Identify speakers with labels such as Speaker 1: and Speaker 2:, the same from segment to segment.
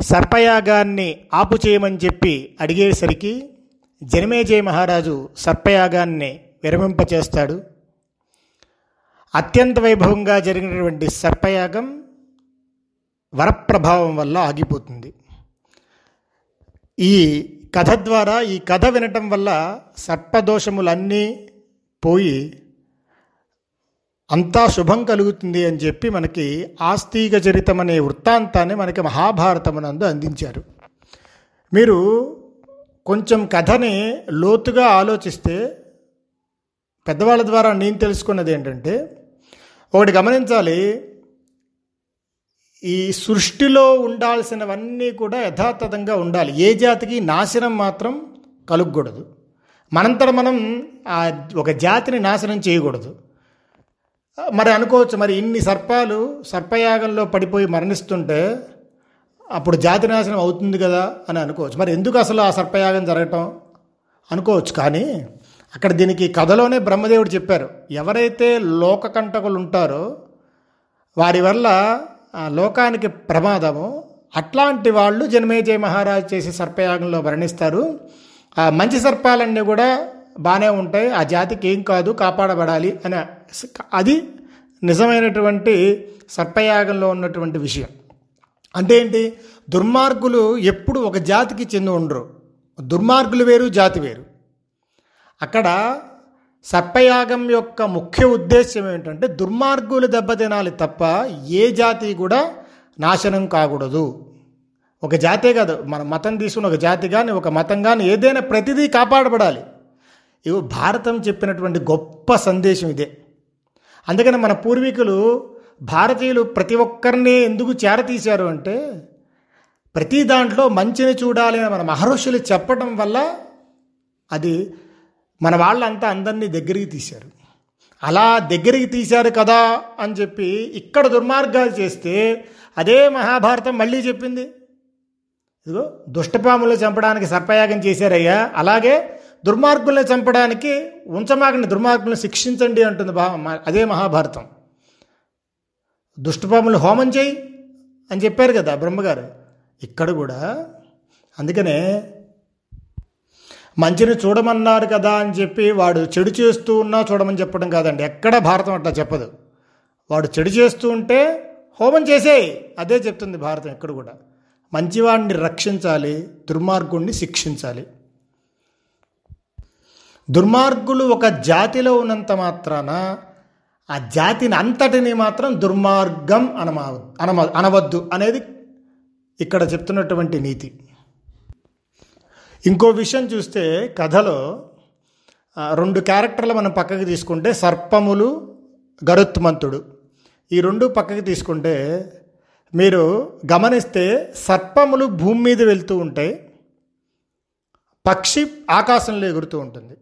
Speaker 1: సర్పయాగాన్ని ఆపు చేయమని చెప్పి అడిగేసరికి జనమేజయ మహారాజు సర్పయాగాన్ని విరమింపచేస్తాడు. అత్యంత వైభవంగా జరిగినటువంటి సర్పయాగం వరప్రభావం వల్ల ఆగిపోతుంది. ఈ కథ ద్వారా ఈ కథ వినటం వల్ల సర్పదోషములన్నీ పోయి అంతా శుభం కలుగుతుంది అని చెప్పి మనకి ఆస్తిక చరితం అనే వృత్తాంతాన్ని మనకి మహాభారతమునందు అందించారు. మీరు కొంచెం కథని లోతుగా ఆలోచిస్తే పెద్దవాళ్ళ ద్వారా నేను తెలుసుకున్నది ఏంటంటే ఒకటి గమనించాలి ఈ సృష్టిలో ఉండాల్సినవన్నీ కూడా యథాతథంగా ఉండాలి. ఏ జాతికి నాశనం మాత్రం కలుగకూడదు. మనంతట మనం ఆ ఒక జాతిని నాశనం చేయకూడదు. మరి అనుకోవచ్చు మరి ఇన్ని సర్పాలు సర్పయాగంలో పడిపోయి మరణిస్తుంటే అప్పుడు జాతి నాశనం అవుతుంది కదా అని అనుకోవచ్చు. మరి ఎందుకు అసలు ఆ సర్పయాగం జరగటం? అనుకోవచ్చు కానీ అక్కడ దీనికి కథలోనే బ్రహ్మదేవుడు చెప్పారు. ఎవరైతే లోకకంటకులు ఉంటారో వారి వల్ల లోకానికి ప్రమాదము అట్లాంటి వాళ్ళు జన్మేజయ మహారాజు చేసే సర్పయాగంలో మరణిస్తారు. ఆ మంచి సర్పాలన్నీ కూడా బాగానే ఉంటాయి. ఆ జాతికి ఏం కాదు కాపాడబడాలి అని అది నిజమైనటువంటి సర్పయాగంలో ఉన్నటువంటి విషయం. అంటే ఏంటి? దుర్మార్గులు ఎప్పుడు ఒక జాతికి చెంది ఉండరు. దుర్మార్గులు వేరు జాతి వేరు. అక్కడ సర్పయాగం యొక్క ముఖ్య ఉద్దేశం ఏంటంటే దుర్మార్గులు దెబ్బతినాలి తప్ప ఏ జాతి కూడా నాశనం కాకూడదు. ఒక జాతే కాదు. మన మతం తీసుకున్న ఒక జాతి కానీ ఒక మతం కానీ ఏదైనా ప్రతిదీ కాపాడబడాలి. ఇగో భారతం చెప్పినటువంటి గొప్ప సందేశం ఇదే. అందుకని మన పూర్వీకులు భారతీయులు ప్రతి ఒక్కరిని ఎందుకు చేరతీశారు అంటే ప్రతి దాంట్లో మంచిని చూడాలి అని మన మహర్షులు చెప్పడం వల్ల అది మన వాళ్ళంతా అందరినీ దగ్గరికి తీశారు. అలా దగ్గరికి తీశారు కదా అని చెప్పి ఇక్కడ దుర్మార్గాలు చేస్తే అదే మహాభారతం మళ్ళీ చెప్పింది. ఇదిగో దుష్టపాములు చంపడానికి సర్పయాగం చేశారయ్యా. అలాగే దుర్మార్గుల్ని చంపడానికి ఉంచమాకండి దుర్మార్గుల్ని శిక్షించండి అంటుంది అదే మహాభారతం. దుష్టపాములు హోమం చేయి అని చెప్పారు కదా బ్రహ్మగారు. ఇక్కడ కూడా అందుకనే మంచిని చూడమన్నారు కదా అని చెప్పి వాడు చెడు చేస్తూ ఉన్నా చూడమని చెప్పడం కాదండి. ఎక్కడ భారతం అట్లా చెప్పదు. వాడు చెడు చేస్తూ ఉంటే హోమం చేసేయి. అదే చెప్తుంది భారతం ఎక్కడ కూడా. మంచివాడిని రక్షించాలి దుర్మార్గుణ్ణి శిక్షించాలి. దుర్మార్గులు ఒక జాతిలో ఉన్నంత మాత్రాన ఆ జాతిని అంతటిని మాత్రం దుర్మార్గం అనమా అనమ అనవద్దు అనేది ఇక్కడ చెప్తున్నటువంటి నీతి. ఇంకో విషయం చూస్తే కథలో రెండు క్యారెక్టర్లు మనం పక్కకి తీసుకుంటే సర్పములు గరుత్మంతుడు. ఈ రెండు పక్కకి తీసుకుంటే మీరు గమనిస్తే సర్పములు భూమి మీద వెళ్తూ ఉంటాయి పక్షి ఆకాశంలో ఎగురుతూ ఉంటుంది.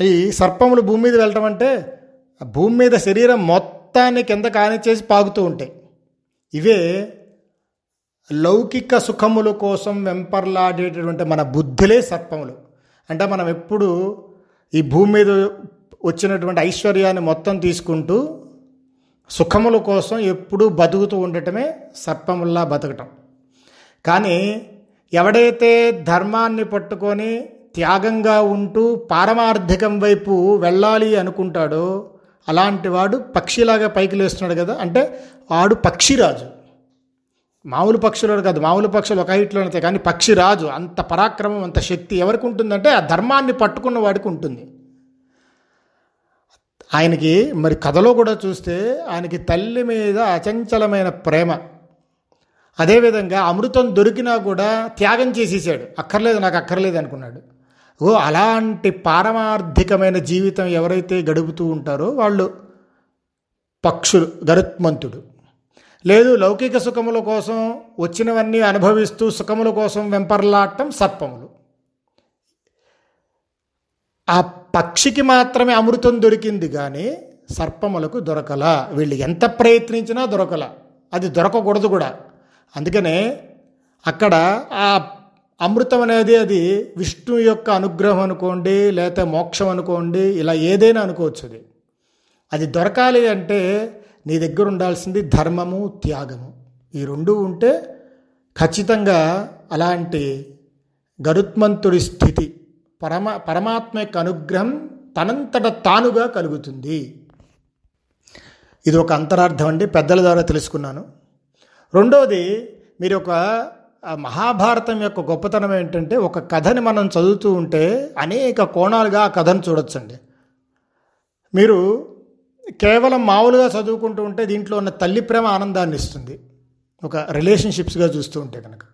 Speaker 1: ఈ సర్పములు భూమి మీద వెళ్ళటం అంటే భూమి మీద శరీరం మొత్తాన్ని కింద కానిచ్చేసి పాగుతూ ఉంటాయి ఇవే లౌకిక సుఖముల కోసం వెంపర్లాడేటటువంటి మన బుద్ధులే సర్పములు. అంటే మనం ఎప్పుడు ఈ భూమి మీద వచ్చినటువంటి ఐశ్వర్యాన్ని మొత్తం తీసుకుంటూ సుఖముల కోసం ఎప్పుడూ బతుకుతూ ఉండటమే సర్పముల్లా బతకటం. కానీ ఎవడైతే ధర్మాన్ని పట్టుకొని త్యాగంగా ఉంటూ పారమార్థికం వైపు వెళ్ళాలి అనుకుంటాడో అలాంటి వాడు పక్షిలాగా పైకి లేస్తున్నాడు కదా. అంటే వాడు పక్షిరాజు. మామూలు పక్షులు కాదు మామూలు పక్షులు ఒక హైట్లో ఉంటాయి కానీ పక్షిరాజు అంత పరాక్రమం అంత శక్తి ఎవరికి ఉంటుందంటే ఆ ధర్మాన్ని పట్టుకున్న వాడికి ఉంటుంది. ఆయనకి మరి కథలో కూడా చూస్తే ఆయనకి తల్లి మీద అచంచలమైన ప్రేమ. అదేవిధంగా అమృతం దొరికినా కూడా త్యాగం చేసేసాడు. అక్కర్లేదు నాకు అక్కర్లేదు అనుకున్నాడు. ఓ అలాంటి పారమార్థికమైన జీవితం ఎవరైతే గడుపుతూ ఉంటారో వాళ్ళు పక్షులు గరుత్మంతుడు. లేదు లౌకిక సుఖముల కోసం వచ్చినవన్నీ అనుభవిస్తూ సుఖముల కోసం వెంపర్లాడటం సర్పములు. ఆ పక్షికి మాత్రమే అమృతం దొరికింది కానీ సర్పములకు దొరకల. వీళ్ళు ఎంత ప్రయత్నించినా దొరకల. అది దొరకకూడదు కూడా. అందుకనే అక్కడ ఆ అమృతం అనేది అది విష్ణు యొక్క అనుగ్రహం అనుకోండి లేకపోతే మోక్షం అనుకోండి ఇలా ఏదైనా అనుకోవచ్చు అది. అది దొరకాలి అంటే నీ దగ్గర ఉండాల్సింది ధర్మము త్యాగము. ఈ రెండు ఉంటే ఖచ్చితంగా అలాంటి గరుత్మంతుడి స్థితి పరమ పరమాత్మ యొక్క అనుగ్రహం తనంతట తానుగా కలుగుతుంది. ఇది ఒక అంతరార్థం అండి పెద్దల ద్వారా తెలుసుకున్నాను. రెండవది మీరు ఒక మహాభారతం యొక్క గొప్పతనం ఏంటంటే ఒక కథని మనం చదువుతూ ఉంటే అనేక కోణాలుగా ఆ కథను చూడొచ్చండి. మీరు కేవలం మామూలుగా చదువుకుంటూ ఉంటే దీంట్లో ఉన్న తల్లి ప్రేమ ఆనందాన్ని ఇస్తుంది. ఒక రిలేషన్షిప్స్గా చూస్తూ ఉంటే కనుక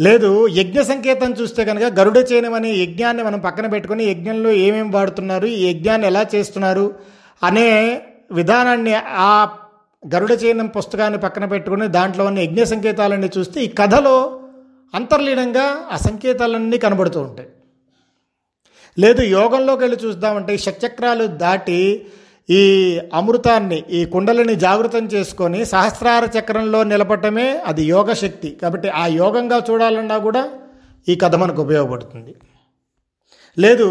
Speaker 1: లేదు యజ్ఞ సంకేతం చూస్తే కనుక గరుడ చేయనం అనే యజ్ఞాన్ని మనం పక్కన పెట్టుకొని యజ్ఞంలో ఏమేమి వాడుతున్నారు ఈ యజ్ఞాన్ని ఎలా చేస్తున్నారు అనే విధానాన్ని ఆ గరుడ చైనం పుస్తకాన్ని పక్కన పెట్టుకుని దాంట్లో ఉన్న యజ్ఞ సంకేతాలన్నీ చూస్తే ఈ కథలో అంతర్లీనంగా ఆ సంకేతాలన్నీ కనబడుతూ ఉంటాయి. లేదు యోగంలోకి వెళ్ళి చూద్దామంటే ఈ షట్చక్రాలు దాటి ఈ అమృతాన్ని ఈ కుండలని జాగృతం చేసుకొని సహస్రార చక్రంలో నిలబడటమే అది యోగ శక్తి. కాబట్టి ఆ యోగంగా చూడాలన్నా కూడా ఈ కథ మనకు ఉపయోగపడుతుంది. లేదు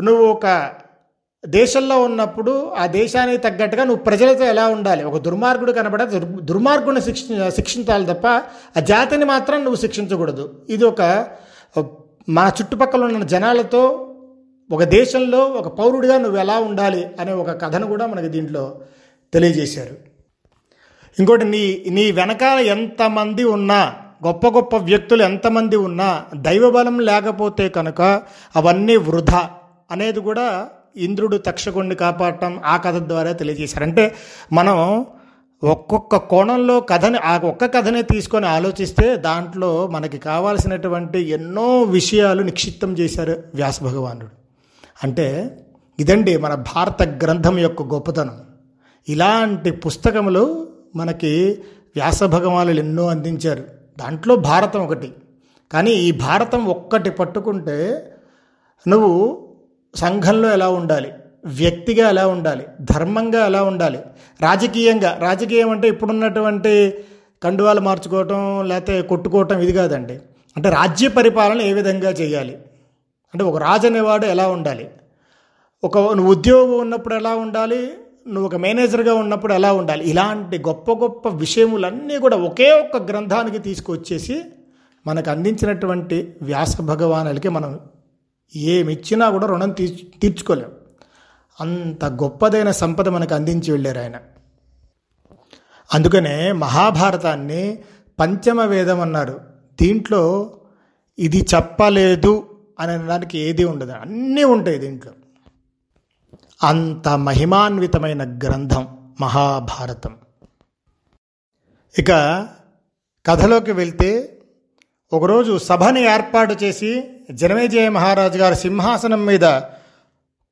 Speaker 1: నువ్వు ఒక దేశంలో ఉన్నప్పుడు ఆ దేశానికి తగ్గట్టుగా నువ్వు ప్రజలతో ఎలా ఉండాలి? ఒక దుర్మార్గుడు కనబడ దుర్మార్గుడిని శిక్ష శిక్షించాలి తప్ప ఆ జాతిని మాత్రం నువ్వు శిక్షించకూడదు. ఇది ఒక మన చుట్టుపక్కల ఉన్న జనాలతో ఒక దేశంలో ఒక పౌరుడిగా నువ్వు ఎలా ఉండాలి అనే ఒక కథను కూడా మనకి దీంట్లో తెలియజేశారు. ఇంకోటి నీ నీ వెనకాల ఎంతమంది ఉన్నా గొప్ప గొప్ప వ్యక్తులు ఎంతమంది ఉన్నా దైవబలం లేకపోతే కనుక అవన్నీ వృధా అనేది కూడా ఇంద్రుడు తక్షకుణ్ణి కాపాడటం ఆ కథ ద్వారా తెలియజేశారు. అంటే మనం ఒక్కొక్క కోణంలో కథని ఆ ఒక్క కథనే తీసుకొని ఆలోచిస్తే దాంట్లో మనకి కావాల్సినటువంటి ఎన్నో విషయాలు నిక్షిప్తం చేశారు వ్యాస భగవానుడు. అంటే ఇదండి మన భారత గ్రంథం యొక్క గొప్పతనం. ఇలాంటి పుస్తకములు మనకి వ్యాస భగవానులు ఎన్నో అందించారు. దాంట్లో భారతం ఒకటి. కానీ ఈ భారతం ఒక్కటి పట్టుకుంటే నువ్వు సంఘంలో ఎలా ఉండాలి? వ్యక్తిగా ఎలా ఉండాలి? ధర్మంగా ఎలా ఉండాలి? రాజకీయంగా. రాజకీయం అంటే ఇప్పుడున్నటువంటి కండువాలు మార్చుకోవటం లేకపోతే కొట్టుకోవటం ఇది కాదండి. అంటే రాజ్య పరిపాలన ఏ విధంగా చేయాలి? అంటే ఒక రాజు అనేవాడు ఎలా ఉండాలి? ఒక నువ్వు ఉద్యోగం ఉన్నప్పుడు ఎలా ఉండాలి? నువ్వు ఒక మేనేజర్గా ఉన్నప్పుడు ఎలా ఉండాలి? ఇలాంటి గొప్ప గొప్ప విషయములన్నీ కూడా ఒకే ఒక్క గ్రంథానికి తీసుకొచ్చేసి మనకు అందించినటువంటి వ్యాస భగవానులకి మనం ఏమిచ్చినా కూడా రుణం తీ తీర్చుకోలేం. అంత గొప్పదైన సంపద మనకు అందించి వెళ్ళారు ఆయన. అందుకనే మహాభారతాన్ని పంచమ వేదం అన్నారు దీంట్లో ఇది చెప్పలేదు అనే దానికి ఏది ఉండదు. అన్నీ ఉంటాయి దీంట్లో. అంత మహిమాన్వితమైన గ్రంథం మహాభారతం. ఇక కథలోకి వెళ్తే ఒకరోజు సభని ఏర్పాటు చేసి జనమేజయ మహారాజు గారు సింహాసనం మీద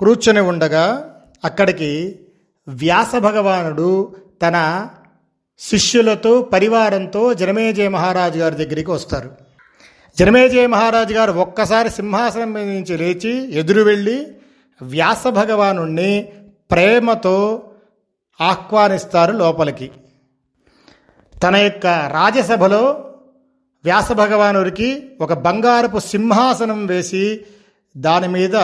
Speaker 1: కూర్చొని ఉండగా అక్కడికి వ్యాస భగవానుడు తన శిష్యులతో పరివారంతో జనమేజయ మహారాజు గారి దగ్గరికి వస్తారు. జనమేజయ మహారాజు గారు ఒక్కసారి సింహాసనం మీద నుంచి లేచి ఎదురు వెళ్ళి వ్యాస భగవాను ప్రేమతో ఆహ్వానిస్తారు లోపలికి. తన యొక్క రాజసభలో వ్యాస భగవానుడికి ఒక బంగారపు సింహాసనం వేసి దాని మీద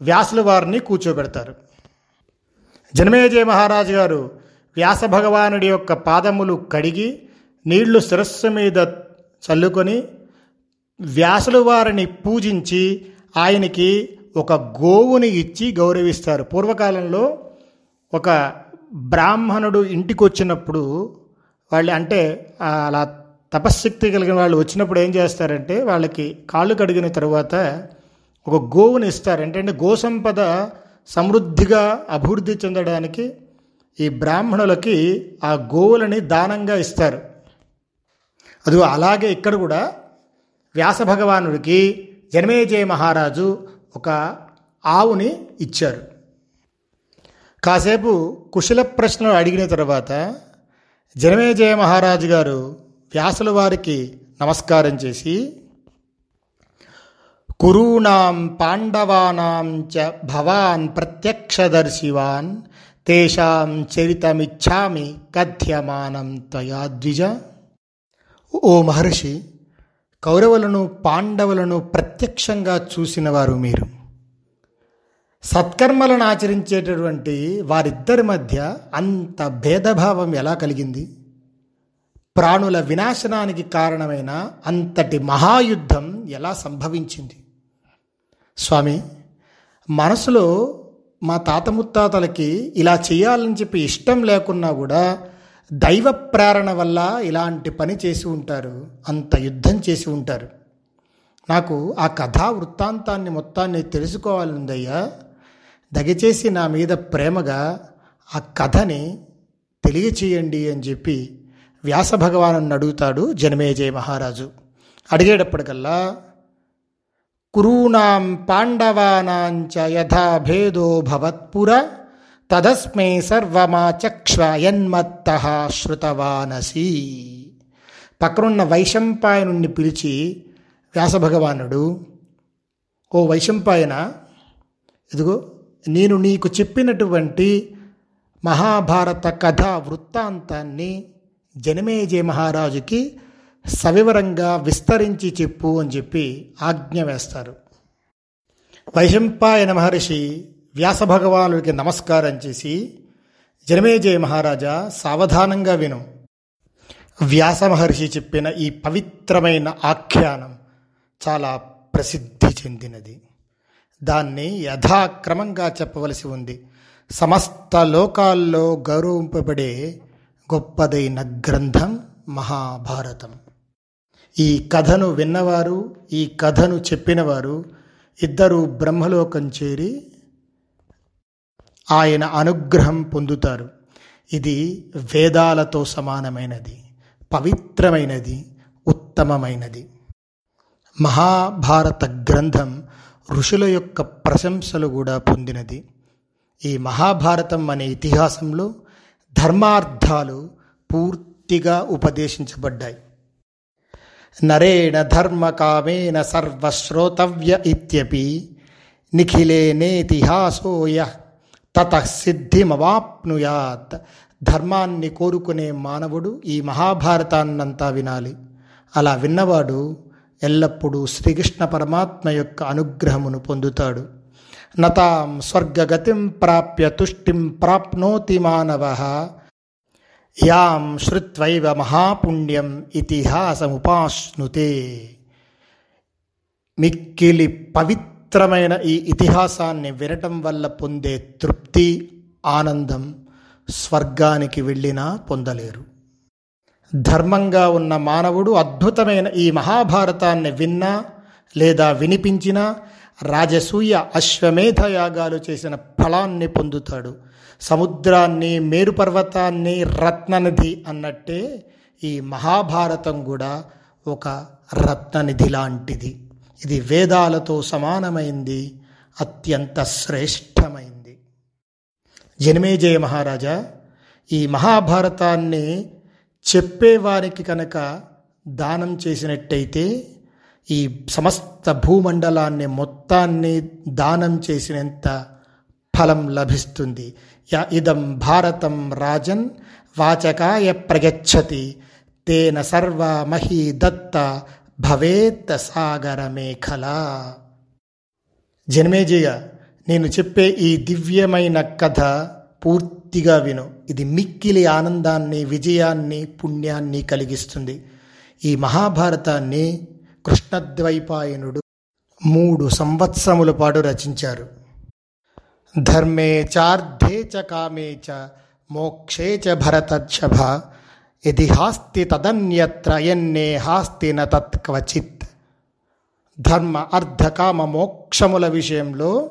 Speaker 1: వ్యాసుల వారిని కూర్చోబెడతారు. జనమేజయ మహారాజు గారు వ్యాస భగవానుడి యొక్క పాదములు కడిగి నీళ్ళు శిరస్సు మీద చల్లుకొని వ్యాసుల వారిని పూజించి ఆయనకి ఒక గోవుని ఇచ్చి గౌరవిస్తారు. పూర్వకాలంలో ఒక బ్రాహ్మణుడు ఇంటికి వచ్చినప్పుడు వాళ్ళు అంటే అలా తపశ్శక్తి కలిగిన వాళ్ళు వచ్చినప్పుడు ఏం చేస్తారంటే వాళ్ళకి కాళ్ళు కడిగిన తర్వాత ఒక గోవుని ఇస్తారు. ఏంటంటే గోసంపద సమృద్ధిగా అభివృద్ధి చెందడానికి ఈ బ్రాహ్మణులకి ఆ గోవులని దానంగా ఇస్తారు. అది అలాగే ఇక్కడ కూడా వ్యాస భగవానుడికి జనమేజయ మహారాజు ఒక ఆవుని ఇచ్చారు. కాసేపు కుశల ప్రశ్నలు అడిగిన తర్వాత జనమేజయ మహారాజు గారు వ్యాసుల వారికి నమస్కారం చేసి కురూణాం పాండవానాం చ భవాన్ ప్రత్యక్షదర్శివాన్ తేషాం చరితమిచ్చామి కథ్యమానం త్వయా ద్విజ. ఓ మహర్షి కౌరవులను పాండవులను ప్రత్యక్షంగా చూసినవారు మీరు. సత్కర్మలను ఆచరించేటటువంటి వారిద్దరి మధ్య అంత భేదభావం ఎలా కలిగింది? ప్రాణుల వినాశనానికి కారణమైన అంతటి మహాయుద్ధం ఎలా సంభవించింది? స్వామి మనసులో మా తాత ముత్తాతలకి ఇలా చేయాలని చెప్పి ఇష్టం లేకున్నా కూడా దైవ ప్రేరణ వల్ల ఇలాంటి పని చేసి ఉంటారు అంత యుద్ధం చేసి ఉంటారు. నాకు ఆ కథా వృత్తాంతాన్ని మొత్తాన్ని తెలుసుకోవాలందయ్యా. దయచేసి నా మీద ప్రేమగా ఆ కథని తెలియచేయండి అని చెప్పి వ్యాస భగవాను అడుగుతాడు జనమేజయ మహారాజు. అడిగేటప్పటికల్లా కురూణాం పాండవానాంచ యథా భేదో భవత్పుర తదస్మై సర్వమాచక్ష్వయన్మత్త శ్రుతవానసి. పక్కనున్న వైశంపాయనుణ్ణి పిలిచి వ్యాసభగవానుడు ఓ వైశంపాయన ఇదిగో నేను నీకు చెప్పినటువంటి మహాభారత కథ వృత్తాంతాన్ని జనమేజయ మహారాజుకి సవివరంగా విస్తరించి చెప్పు అని చెప్పి ఆజ్ఞ వేస్తారు. వైశంపాయన మహర్షి వ్యాస భగవానుడికి నమస్కారం చేసి జనమేజయ మహారాజా సావధానంగా విను. వ్యాస మహర్షి చెప్పిన ఈ పవిత్రమైన ఆఖ్యానం చాలా ప్రసిద్ధి చెందినది. దాన్ని యథాక్రమంగా చెప్పవలసి ఉంది. సమస్త లోకాల్లో గౌరవింపబడే గొప్పదైన గ్రంథం మహాభారతం. ఈ కథను విన్నవారు ఈ కథను చెప్పినవారు ఇద్దరు బ్రహ్మలోకం చేరి ఆయన అనుగ్రహం పొందుతారు. ఇది వేదాలతో సమానమైనది పవిత్రమైనది ఉత్తమమైనది. మహాభారత గ్రంథం ఋషుల యొక్క ప్రశంసలు కూడా పొందినది. ఈ మహాభారతం అనే ఇతిహాసంలో ధర్మార్థాలు పూర్తిగా ఉపదేశించబడ్డాయి. నరేణ ధర్మకామేన సర్వశ్రోతవ్య ఇత్యపి నిఖిలేనేతిహాసోయ తత సిద్ధిమవాప్నుయాత్. ధర్మాన్ని కోరుకునే మానవుడు ఈ మహాభారతాన్నంతా వినాలి. అలా విన్నవాడు ఎల్లప్పుడూ శ్రీకృష్ణ పరమాత్మ యొక్క అనుగ్రహమును పొందుతాడు. నతాం స్వర్గగతిం ప్రాప్య తుష్టిం ప్రాప్నోతి మానవ. యాం శ్రుత్వైవ మహాపుణ్యం ఇతిహాసముపాశ్నుతే. మిక్కిలి పవిత్రమైన ఈ ఇతిహాసాన్ని వినటం వల్ల పొందే తృప్తి ఆనందం స్వర్గానికి వెళ్ళినా పొందలేరు. ధర్మంగా ఉన్న మానవుడు అద్భుతమైన ఈ మహాభారతాన్ని విన్నా లేదా వినిపించినా రాజసూయ అశ్వమేధ యాగాలు చేసిన ఫలాన్ని పొందుతాడు. సముద్రాన్ని మేరుపర్వతాన్ని రత్ననిధి అన్నట్టే ఈ మహాభారతం కూడా ఒక రత్ననిధి లాంటిది. ఇది వేదాలతో సమానమైంది అత్యంత శ్రేష్టమైంది. జనమేజయ మహారాజా ఈ మహాభారతాన్ని చెప్పేవారికి కనుక దానం చేసినట్టయితే ఈ సమస్త భూమండలాన్ని మొత్తాన్ని దానం చేసినంత ఫలం లభిస్తుంది. య ఇదం భారతం రాజన్ వాచకాయ ప్రగచ్చతి. తేన సర్వ మహీ దత్త భవేత్ సాగర మేఖల. జన్మేజయ నేను చెప్పే ఈ దివ్యమైన కథ పూర్తిగా విను. ఇది మిక్కిలి ఆనందాన్ని విజయాన్ని పుణ్యాన్ని కలిగిస్తుంది. ఈ మహాభారతాన్ని కృష్ణద్వైపాయనుడు మూడు సంవత్సరముల పాటు రచించారు. ధర్మే చార్ధే చ కామే చ మోక్షే చ భరతర్షభ. ఇది హాస్తి తదన్యత్ర ఎన్నే హాస్తి న తత్క్వచిత్ ధర్మ అర్ధకామ మోక్షముల విషయంలో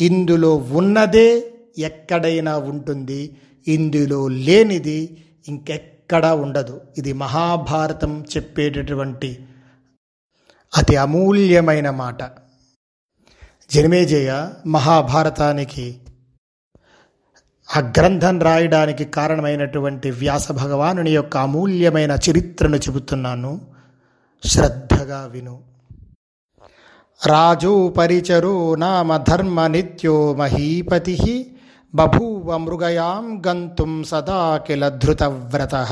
Speaker 1: ఇందులో ఉన్నదే ఎక్కడైనా ఉంటుంది. ఇందులో లేనిది ఇంకెక్కడా ఉండదు. ఇది మహాభారతం చెప్పేటటువంటి అతి అమూల్యమైన మాట. జనమేజయ మహాభారతానికి ఆ గ్రంథం రాయడానికి కారణమైనటువంటి వ్యాస భగవానుని యొక్క అమూల్యమైన చరిత్రను చెబుతున్నాను. శ్రద్ధగా విను. రాజు పరిచరో నామ ధర్మ నిత్యో మహీపతి బభూవ మృగయాం గంతుం సదా కిల ధృతవ్రత.